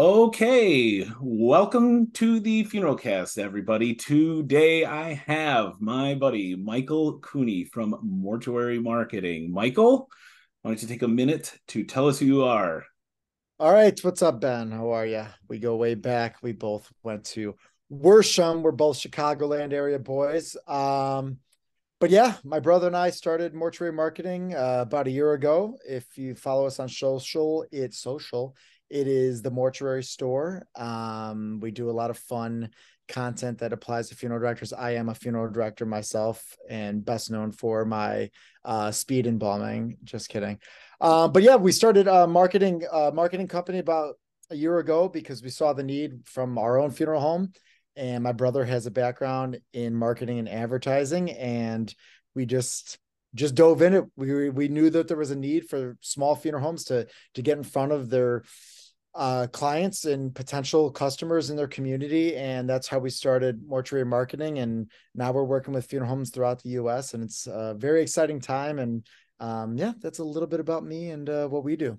Okay, welcome to the funeral cast, everybody. Today I have my buddy Michael Cooney from Mortuary Marketing. Michael, why don't you take a minute to tell us who you are? All right, what's up, Ben? How are you? We go way back. We both went to Worsham. We're both Chicagoland area boys. Um, but yeah, my brother and I started mortuary marketing uh, about a year ago. If you follow us on social, it's social. It is the mortuary store. Um, we do a lot of fun content that applies to funeral directors. I am a funeral director myself and best known for my uh, speed embalming. Just kidding. Uh, but yeah, we started a marketing uh, marketing company about a year ago because we saw the need from our own funeral home and my brother has a background in marketing and advertising and we just just dove in it we we knew that there was a need for small funeral homes to to get in front of their uh, clients and potential customers in their community and that's how we started mortuary marketing and now we're working with funeral homes throughout the us and it's a very exciting time and um, yeah that's a little bit about me and uh, what we do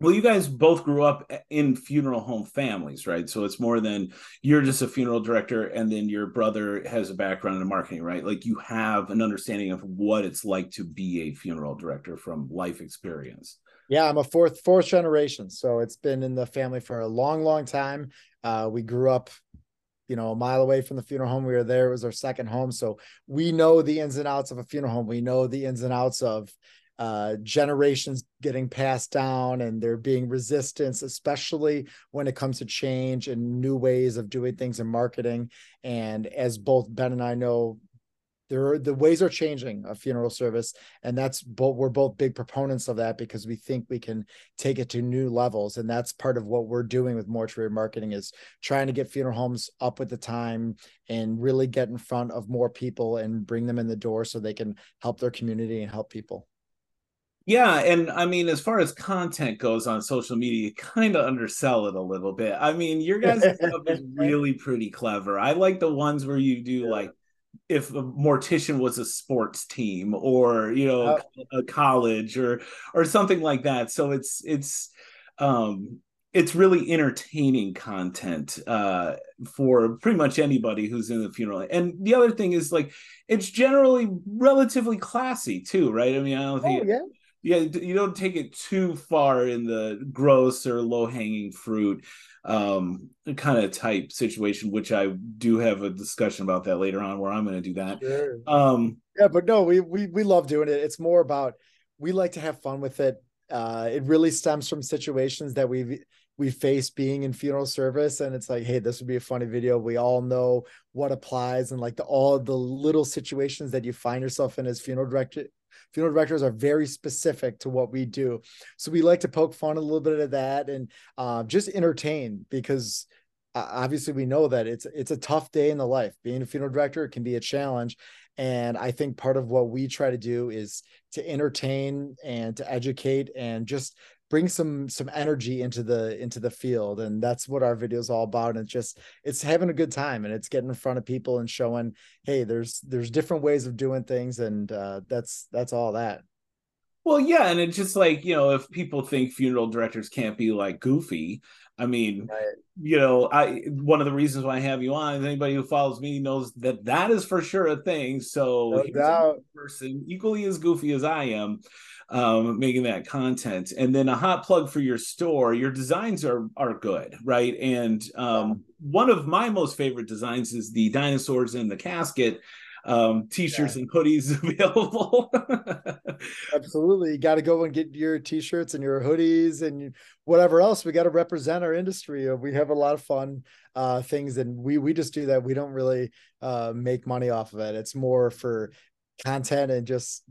well you guys both grew up in funeral home families right? So it's more than you're just a funeral director and then your brother has a background in marketing right? Like you have an understanding of what it's like to be a funeral director from life experience. Yeah i'm a fourth fourth generation. So it's been in the family for a long long time. Uh, we grew up you know a mile away from the funeral home. We were there. It was our second home. So we know the ins and outs of a funeral home. We know the ins and outs of uh, generations getting passed down and there being resistance, especially when it comes to change and new ways of doing things in marketing. And as both Ben and I know, there are the ways are changing a funeral service and that's both we're both big proponents of that because we think we can take it to new levels and that's part of what we're doing with mortuary marketing is trying to get funeral homes up with the time and really get in front of more people and bring them in the door so they can help their community and help people yeah, and I mean, as far as content goes on social media, you kind of undersell it a little bit. I mean, your guys' stuff is really pretty clever. I like the ones where you do yeah. like if a mortician was a sports team or you know a college or or something like that. So it's it's um it's really entertaining content uh, for pretty much anybody who's in the funeral. And the other thing is like it's generally relatively classy too, right? I mean, I don't think oh, yeah yeah you don't take it too far in the gross or low hanging fruit um kind of type situation which i do have a discussion about that later on where i'm going to do that. Sure. um yeah but no we, we we love doing it. It's more about we like to have fun with it. Uh it really stems from situations that we've we face being in funeral service and it's like hey this would be a funny video. We all know what applies and like the all the little situations that you find yourself in as funeral director funeral directors are very specific to what we do. So we like to poke fun a little bit of that and uh, just entertain because uh, obviously we know that it's it's a tough day in the life. Being a funeral director can be a challenge. And I think part of what we try to do is to entertain and to educate and just bring some some energy into the into the field. And that's what our video is all about. And it's just it's having a good time and it's getting in front of people and showing hey there's there's different ways of doing things. And uh, that's that's all that. Well yeah. And it's just like you know if people think funeral directors can't be like goofy i mean right. you know i one of the reasons why i have you on is anybody who follows me knows that that is for sure a thing. So no person equally as goofy as i am um, making that content. And then a hot plug for your store. Your designs are are good, right? And um, one of my most favorite designs is the dinosaurs in the casket. Um, t-shirts yeah. and hoodies available. Absolutely, you got to go and get your t-shirts and your hoodies and whatever else. We got to represent our industry. We have a lot of fun uh, things, and we we just do that. We don't really uh, make money off of it. It's more for content and just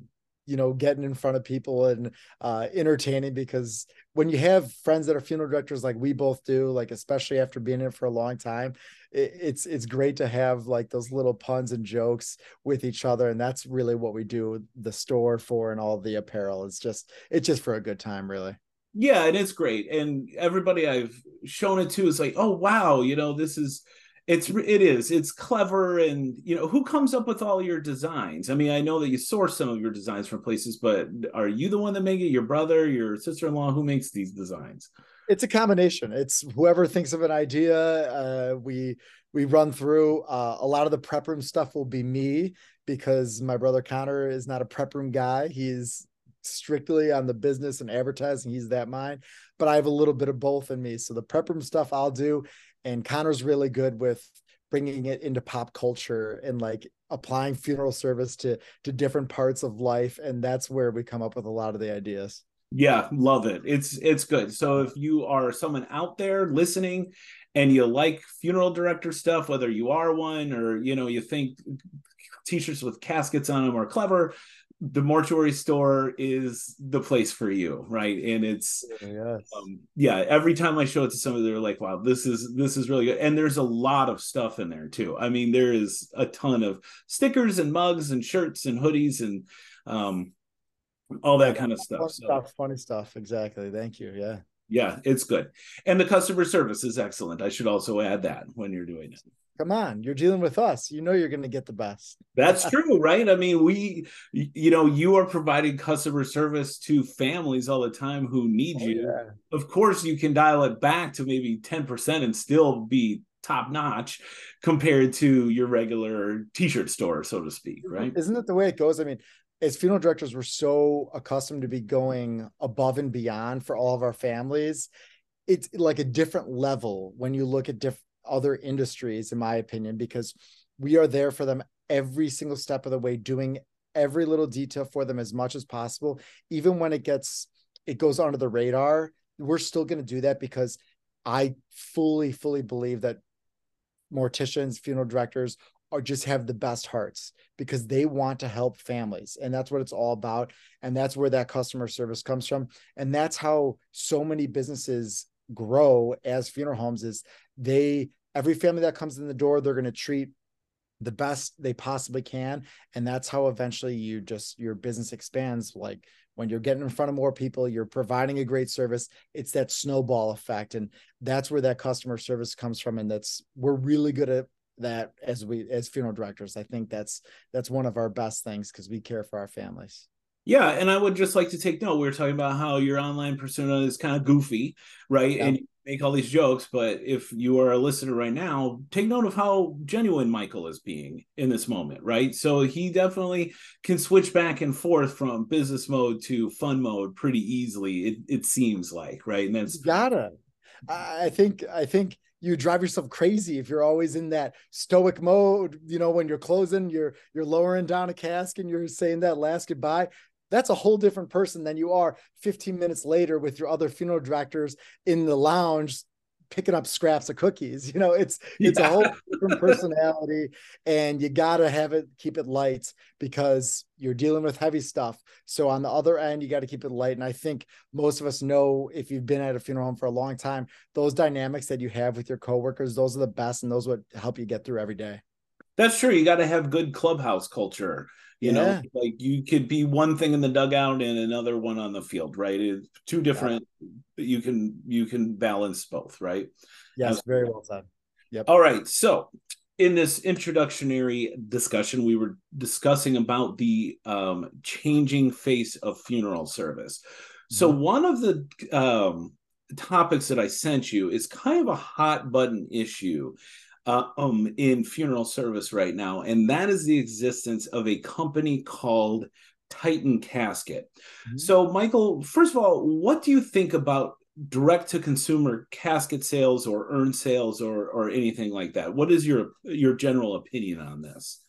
you know getting in front of people and uh entertaining because when you have friends that are funeral directors like we both do like especially after being in for a long time it, it's it's great to have like those little puns and jokes with each other and that's really what we do the store for and all the apparel. It's just it's just for a good time really. Yeah and it's great and everybody i've shown it to is like oh wow you know this is it's it is it's clever and you know who comes up with all your designs i mean i know that you source some of your designs from places but are you the one that make it your brother your sister-in-law who makes these designs it's a combination. It's whoever thinks of an idea, uh, we we run through. Uh, a lot of the prep room stuff will be me because my brother Connor is not a prep room guy. He's strictly on the business and advertising. He's that mind, but I have a little bit of both in me. So the prep room stuff I'll do, and Connor's really good with bringing it into pop culture and like applying funeral service to to different parts of life and that's where we come up with a lot of the ideas. Yeah love it. It's it's good. So if you are someone out there listening and you like funeral director stuff whether you are one or you know you think t-shirts with caskets on them are clever the mortuary store is the place for you right? And it's yes. um, yeah every time i show it to somebody they're like wow this is this is really good. And there's a lot of stuff in there too. I mean there is a ton of stickers and mugs and shirts and hoodies and um all that kind of stuff so, stuff funny stuff exactly. Thank you yeah. Yeah it's good. And the customer service is excellent. I should also add that when you're doing it come on you're dealing with us. You know you're going to get the best. That's true right? I mean we you know you are providing customer service to families all the time who need oh, you. yeah. of course you can dial it back to maybe 10% and still be top notch compared to your regular t-shirt store so to speak right? isn't it the way it goes? I mean as funeral directors we're so accustomed to be going above and beyond for all of our families. It's like a different level when you look at different other industries, in my opinion, because we are there for them every single step of the way, doing every little detail for them as much as possible. Even when it gets, it goes under the radar, we're still going to do that because I fully, fully believe that morticians, funeral directors are just have the best hearts because they want to help families and that's what it's all about and that's where that customer service comes from and that's how so many businesses grow as funeral homes is they every family that comes in the door they're going to treat the best they possibly can. And that's how eventually you just your business expands. Like when you're getting in front of more people you're providing a great service it's that snowball effect. And that's where that customer service comes from. And that's we're really good at that as we as funeral directors. I think that's that's one of our best things because we care for our families yeah, and I would just like to take note. We were talking about how your online persona is kind of goofy, right? Yeah. And you make all these jokes, but if you are a listener right now, take note of how genuine Michael is being in this moment, right? So he definitely can switch back and forth from business mode to fun mode pretty easily. It it seems like, right? And that's you gotta. I think I think you drive yourself crazy if you're always in that stoic mode you know when you're closing you're you're lowering down a cask and you're saying that last goodbye that's a whole different person than you are 15 minutes later with your other funeral directors in the lounge picking up scraps of cookies you know it's it's yeah. a whole different personality and you got to have it keep it light because you're dealing with heavy stuff. So on the other end you got to keep it light. And i think most of us know if you've been at a funeral home for a long time those dynamics that you have with your coworkers those are the best and those would help you get through every day. That's true. You got to have good clubhouse culture you yeah. know, like you could be one thing in the dugout and another one on the field, right? It's two different. Yeah. You can you can balance both, right? Yes, very well said. Yep. All right, so in this introductory discussion, we were discussing about the um, changing face of funeral service. So mm-hmm. one of the um, topics that I sent you is kind of a hot button issue uh, um, in funeral service right now, and that is the existence of a company called Titan Casket. Mm-hmm. So, Michael, first of all, what do you think about direct to consumer casket sales or urn sales or or anything like that? What is your your general opinion on this?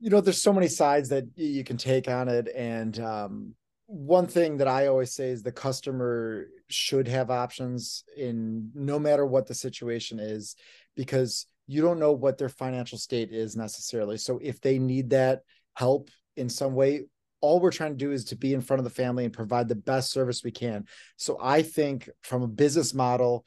You know, there's so many sides that you can take on it, and um, one thing that I always say is the customer should have options in no matter what the situation is, because you don't know what their financial state is necessarily. So if they need that help in some way, all we're trying to do is to be in front of the family and provide the best service we can. So I think from a business model,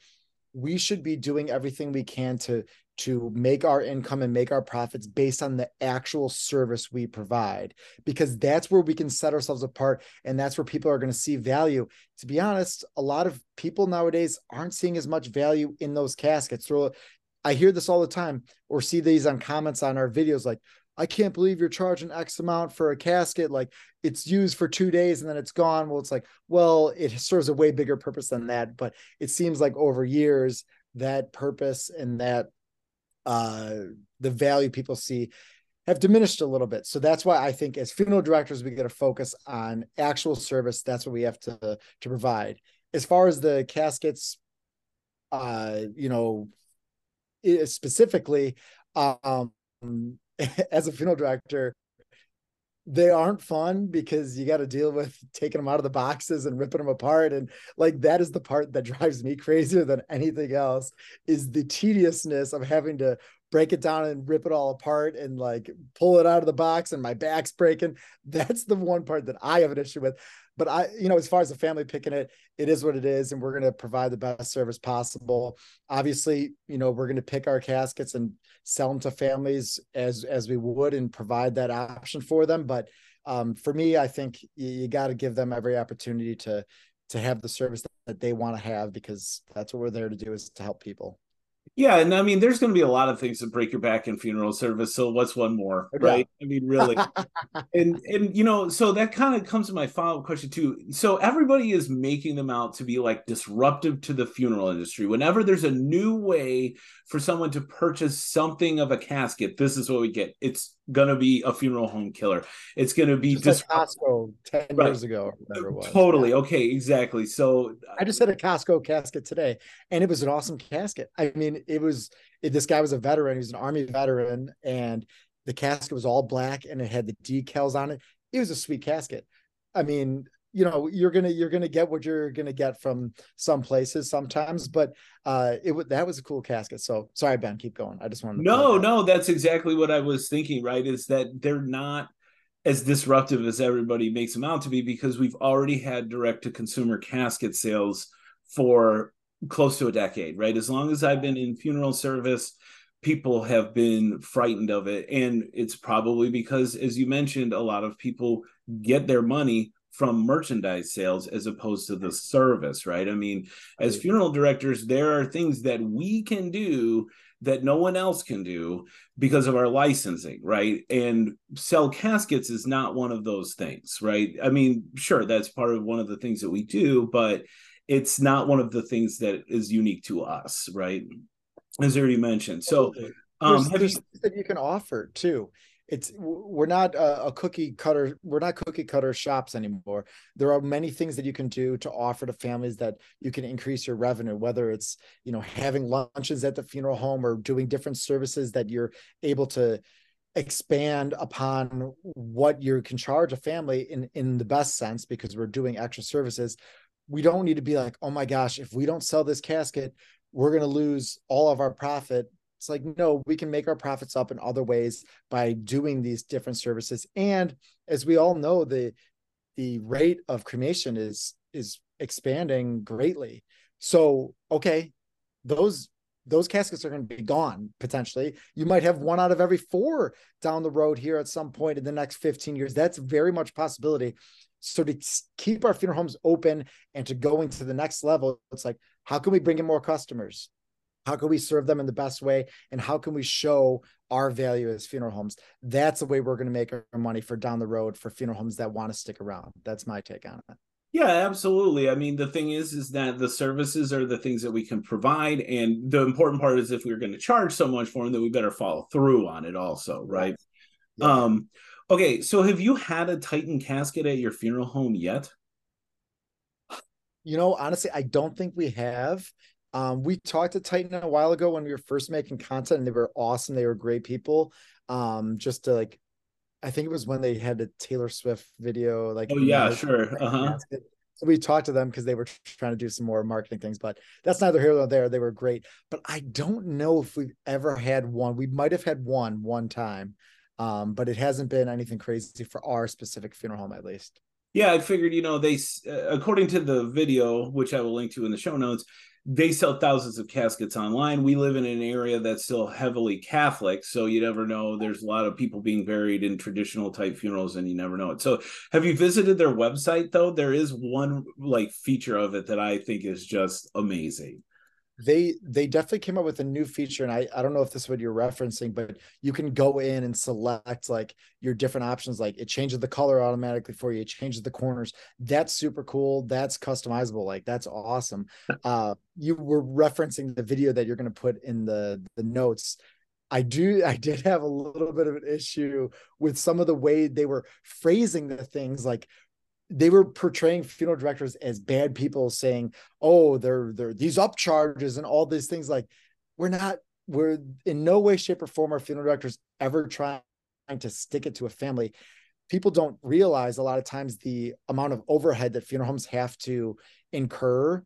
we should be doing everything we can to to make our income and make our profits based on the actual service we provide because that's where we can set ourselves apart and that's where people are going to see value to be honest a lot of people nowadays aren't seeing as much value in those caskets so I hear this all the time or see these on comments on our videos like, I can't believe you're charging X amount for a casket. Like it's used for two days and then it's gone. Well, it's like, well, it serves a way bigger purpose than that. But it seems like over years, that purpose and that uh the value people see have diminished a little bit. So that's why I think as funeral directors, we got to focus on actual service. That's what we have to to provide. As far as the caskets, uh, you know, specifically, um, as a funeral director, they aren't fun because you got to deal with taking them out of the boxes and ripping them apart. And like that is the part that drives me crazier than anything else is the tediousness of having to break it down and rip it all apart and like pull it out of the box and my back's breaking. That's the one part that i have an issue with but I, you know, as far as the family picking it, it is what it is, and we're going to provide the best service possible. Obviously, you know, we're going to pick our caskets and sell them to families as as we would, and provide that option for them. But um, for me, I think you, you got to give them every opportunity to to have the service that they want to have because that's what we're there to do is to help people. Yeah, and I mean, there's going to be a lot of things that break your back in funeral service. So what's one more, right? I mean, really, and and you know, so that kind of comes to my follow up question too. So everybody is making them out to be like disruptive to the funeral industry. Whenever there's a new way for someone to purchase something of a casket, this is what we get. It's gonna be a funeral home killer. It's gonna be just like Costco ten right. years ago. Totally yeah. okay, exactly. So I just had a Costco casket today, and it was an awesome casket. I mean, it was it, this guy was a veteran. He was an army veteran, and the casket was all black, and it had the decals on it. It was a sweet casket. I mean, you know you're gonna you're gonna get what you're gonna get from some places sometimes but uh it that was a cool casket so sorry ben keep going i just wanted to no no that's exactly what i was thinking right is that they're not as disruptive as everybody makes them out to be because we've already had direct to consumer casket sales for close to a decade right as long as i've been in funeral service people have been frightened of it and it's probably because as you mentioned a lot of people get their money from merchandise sales as opposed to the service, right? I mean, as funeral directors, there are things that we can do that no one else can do because of our licensing, right? And sell caskets is not one of those things, right? I mean, sure, that's part of one of the things that we do, but it's not one of the things that is unique to us, right? As already mentioned. So, um, there's, you, that you can offer too it's we're not a, a, cookie cutter we're not cookie cutter shops anymore there are many things that you can do to offer to families that you can increase your revenue whether it's you know having lunches at the funeral home or doing different services that you're able to expand upon what you can charge a family in in the best sense because we're doing extra services we don't need to be like oh my gosh if we don't sell this casket we're going to lose all of our profit it's like, no, we can make our profits up in other ways by doing these different services. And as we all know, the the rate of cremation is is expanding greatly. So, okay, those those caskets are going to be gone potentially. You might have one out of every four down the road here at some point in the next 15 years. That's very much possibility. So to keep our funeral homes open and to going to the next level, it's like, how can we bring in more customers? How can we serve them in the best way? And how can we show our value as funeral homes? That's the way we're going to make our money for down the road for funeral homes that want to stick around. That's my take on it. Yeah, absolutely. I mean, the thing is, is that the services are the things that we can provide, and the important part is if we're going to charge so much for them, that we better follow through on it, also, right? Yeah. Um, okay, so have you had a Titan casket at your funeral home yet? You know, honestly, I don't think we have. Um, we talked to Titan a while ago when we were first making content, and they were awesome. They were great people. Um, just to like, I think it was when they had the Taylor Swift video. Like, oh yeah, sure. Uh huh. So we talked to them because they were trying to do some more marketing things, but that's neither here nor there. They were great, but I don't know if we've ever had one. We might have had one one time, um, but it hasn't been anything crazy for our specific funeral home, at least. Yeah, I figured, you know, they, uh, according to the video, which I will link to in the show notes, they sell thousands of caskets online. We live in an area that's still heavily Catholic, so you never know. There's a lot of people being buried in traditional type funerals, and you never know it. So, have you visited their website though? There is one like feature of it that I think is just amazing. They they definitely came up with a new feature and I, I don't know if this is what you're referencing but you can go in and select like your different options like it changes the color automatically for you it changes the corners. That's super cool that's customizable like that's awesome. Uh you were referencing the video that you're going to put in the the notes. I do I did have a little bit of an issue with some of the way they were phrasing the things like they were portraying funeral directors as bad people saying oh they're they're these up charges and all these things. Like we're not we're in no way shape or form are funeral directors ever trying to stick it to a family. People don't realize a lot of times the amount of overhead that funeral homes have to incur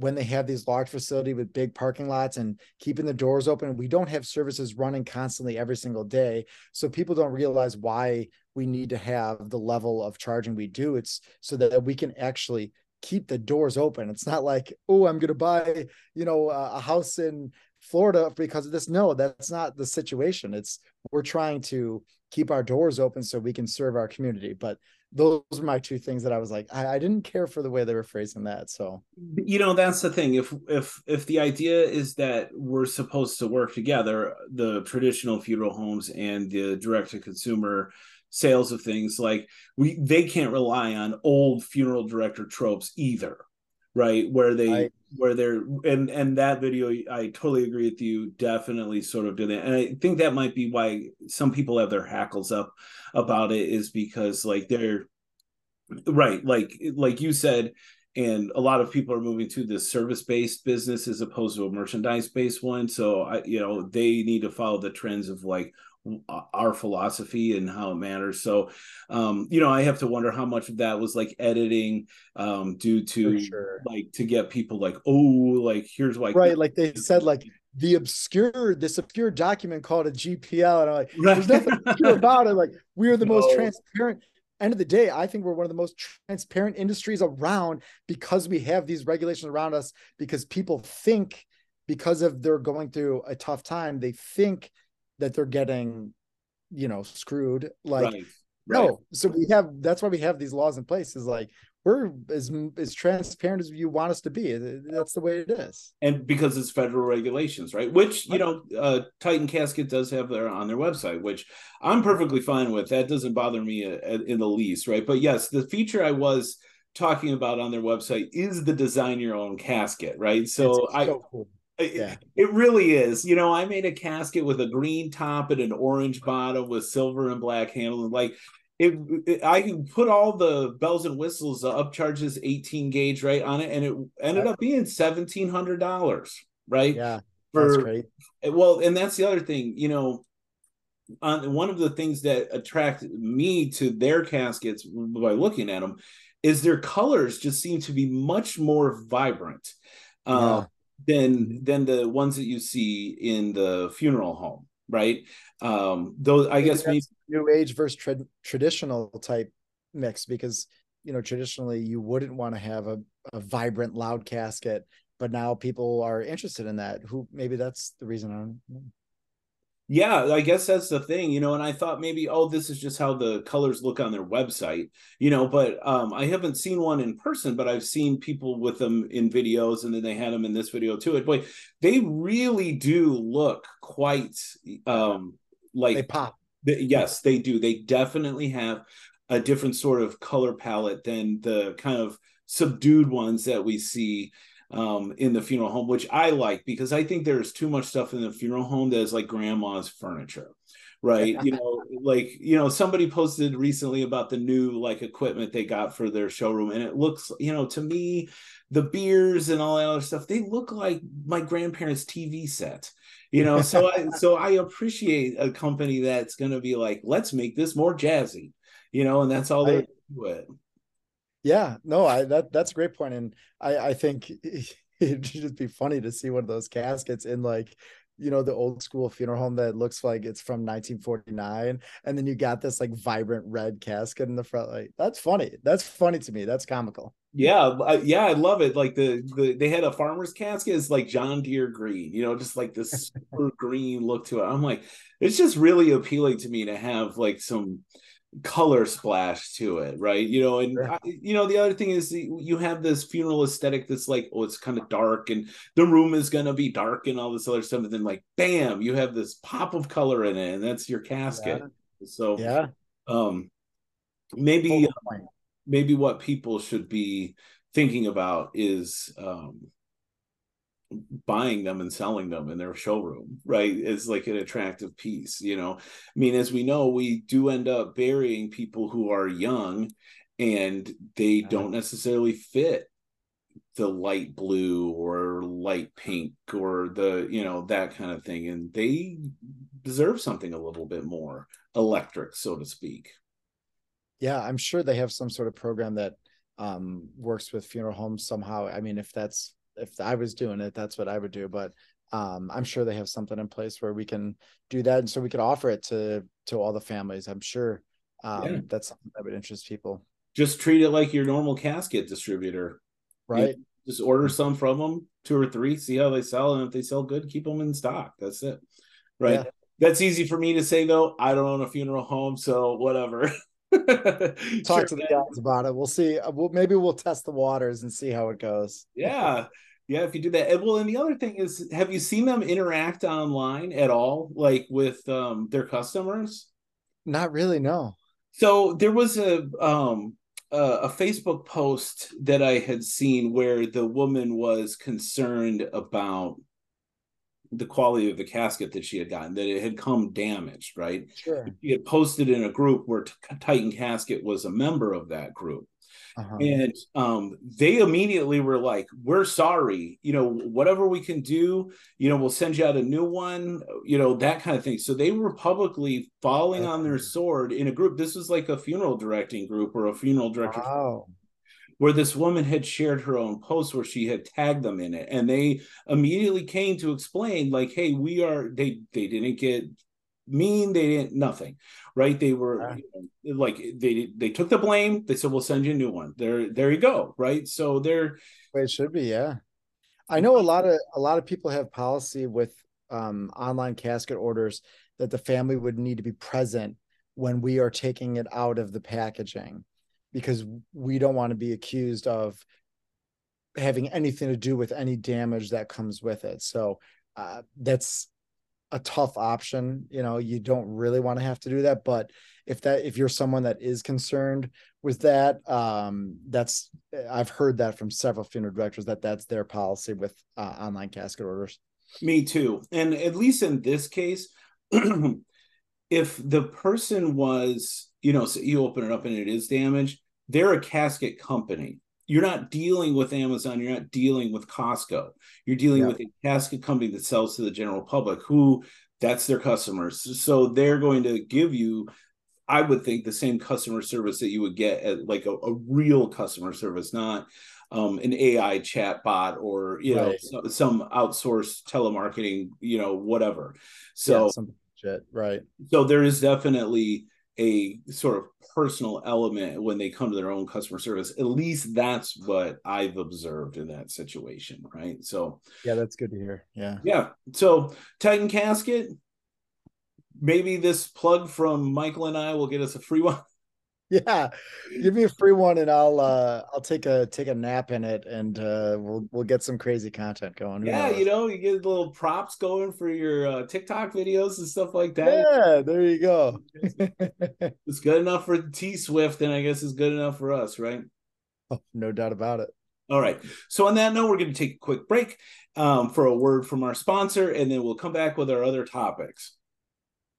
when they have these large facility with big parking lots and keeping the doors open we don't have services running constantly every single day so people don't realize why we need to have the level of charging we do. It's so that we can actually keep the doors open. It's not like, oh, I'm going to buy, you know, a house in Florida because of this. No, that's not the situation. It's we're trying to keep our doors open so we can serve our community. But those are my two things that I was like, I, I, didn't care for the way they were phrasing that. So you know, that's the thing. If if if the idea is that we're supposed to work together, the traditional funeral homes and the direct to consumer sales of things like we they can't rely on old funeral director tropes either right where they I, where they're and and that video i totally agree with you definitely sort of did that. And i think that might be why some people have their hackles up about it is because like they're right like like you said and a lot of people are moving to this service based business as opposed to a merchandise based one. So i you know they need to follow the trends of like our philosophy and how it matters. So, um, you know, I have to wonder how much of that was like editing, um, due to sure. like to get people like, oh, like here's why, right? Like they said, like the obscure, this obscure document called a GPL, and I'm like, right. there's nothing obscure about it. Like we are the no. most transparent. End of the day, I think we're one of the most transparent industries around because we have these regulations around us. Because people think because of they're going through a tough time, they think that they're getting, you know, screwed. Like, right. no. So we have that's why we have these laws in place. Is like we're as as transparent as you want us to be. That's the way it is. And because it's federal regulations, right? Which you know, uh, Titan Casket does have their on their website, which I'm perfectly fine with. That doesn't bother me uh, in the least, right? But yes, the feature I was talking about on their website is the design your own casket, right? So, so I. Cool yeah. It really is. You know, I made a casket with a green top and an orange bottom with silver and black handle. Like it, it I put all the bells and whistles, the upcharges 18 gauge right on it, and it ended up being seventeen hundred dollars. Right. Yeah. For, that's great. Well, and that's the other thing, you know. On one of the things that attract me to their caskets by looking at them is their colors just seem to be much more vibrant. Yeah. Uh, than than the ones that you see in the funeral home, right? Um, those I, guess maybe new age versus tra- traditional type mix because you know traditionally you wouldn't want to have a, a vibrant loud casket but now people are interested in that who maybe that's the reason i'm yeah, I guess that's the thing, you know. And I thought maybe, oh, this is just how the colors look on their website, you know. But um, I haven't seen one in person, but I've seen people with them in videos, and then they had them in this video too. And boy, they really do look quite um, like they pop. They, yes, they do. They definitely have a different sort of color palette than the kind of subdued ones that we see um, in the funeral home, which I like because I think there's too much stuff in the funeral home that is like grandma's furniture. Right. you know, like, you know, somebody posted recently about the new like equipment they got for their showroom. And it looks, you know, to me, the biers and all that other stuff, they look like my grandparents' TV set. You know, so I so I appreciate a company that's gonna be like, let's make this more jazzy, you know, and that's all they do it. Yeah, no, I that that's a great point, and I I think it'd just be funny to see one of those caskets in like you know the old school funeral home that looks like it's from 1949 and then you got this like vibrant red casket in the front like that's funny. That's funny to me. That's comical. Yeah yeah i love it. Like the, the they had a farmer's casket it's like john deere green you know just like this super green look to it. I'm like it's just really appealing to me to have like some color splash to it, right? You know, and Sure. I, you know the other thing is you have this funeral aesthetic that's like, oh, it's kind of dark, and the room is gonna be dark, and all this other stuff, and then like, bam, you have this pop of color in it, and that's your casket. So Yeah. um, maybe point. maybe what people should be thinking about is um buying them and selling them in their showroom right is like an attractive piece you know i mean as we know we do end up burying people who are young and they Yeah. don't necessarily fit the light blue or light pink or the you know that kind of thing and they deserve something a little bit more electric so to speak Yeah, I'm sure they have some sort of program that um works with funeral homes somehow. I mean, if that's if I was doing it, that's what I would do. But um I'm sure they have something in place where we can do that, and so we could offer it to to all the families. I'm sure um Yeah. that's something that would interest people, just treat it like your normal casket distributor right? just order some from them, two or three, see how they sell, and if they sell good, keep them in stock. That's it, right? Yeah. That's easy for me to say though. I don't own a funeral home, so whatever. Talk Sure, to the guys about it. We'll see. Uh, We'll, maybe we'll test the waters and see how it goes. yeah, yeah. If you do that, and well, and the other thing is, have you seen them interact online at all, like with um their customers? Not really, no. So there was a um a, a Facebook post that I had seen where the woman was concerned about the quality of the casket that she had gotten, that it had come damaged, right? Sure. She had posted in a group where Titan Casket was a member of that group. Uh-huh. And um, they immediately were like, "We're sorry, you know, whatever we can do, you know, we'll send you out a new one, you know, that kind of thing." So they were publicly falling on their sword in a group. This was like a funeral directing group or a funeral director Wow. where this woman had shared her own post where she had tagged them in it and they immediately came to explain like hey we are they they didn't get mean they didn't nothing right they were you know, like they they took the blame they said we'll send you a new one there there you go right so they're it should be, yeah. I know a lot of a lot of people have policy with um, online casket orders that the family would need to be present when we are taking it out of the packaging because we don't want to be accused of having anything to do with any damage that comes with it. So uh, that's a tough option. You know, you don't really want to have to do that, but if that if you're someone that is concerned with that, um, that's I've heard that from several funeral directors that that's their policy with uh, online casket orders. Me too. And at least in this case, if the person was, you know, so you open it up and it is damaged, they're a casket company. You're not dealing with Amazon, you're not dealing with Costco. You're dealing Yeah. with a casket company that sells to the general public who that's their customers. So they're going to give you I would think the same customer service that you would get at like a, a real customer service, not um, an AI chat bot or you know Right. so- some outsourced telemarketing, you know, whatever. So yeah, right? so there is definitely a sort of personal element when they come to their own customer service. At least that's what I've observed in that situation, right? So Yeah, that's good to hear. Yeah. yeah. So Titan Casket, maybe this plug from Michael and I will get us a free one. Yeah. Give me a free one and I'll uh I'll take a take a nap in it and uh we'll we'll get some crazy content going. Who Yeah, knows? you know, you get little props going for your uh, TikTok videos and stuff like that. Yeah, there you go. It's good enough for T Swift, and I guess it's good enough for us, right? Oh, no doubt about it. All right. So on that note, we're going to take a quick break um, for a word from our sponsor, and then we'll come back with our other topics.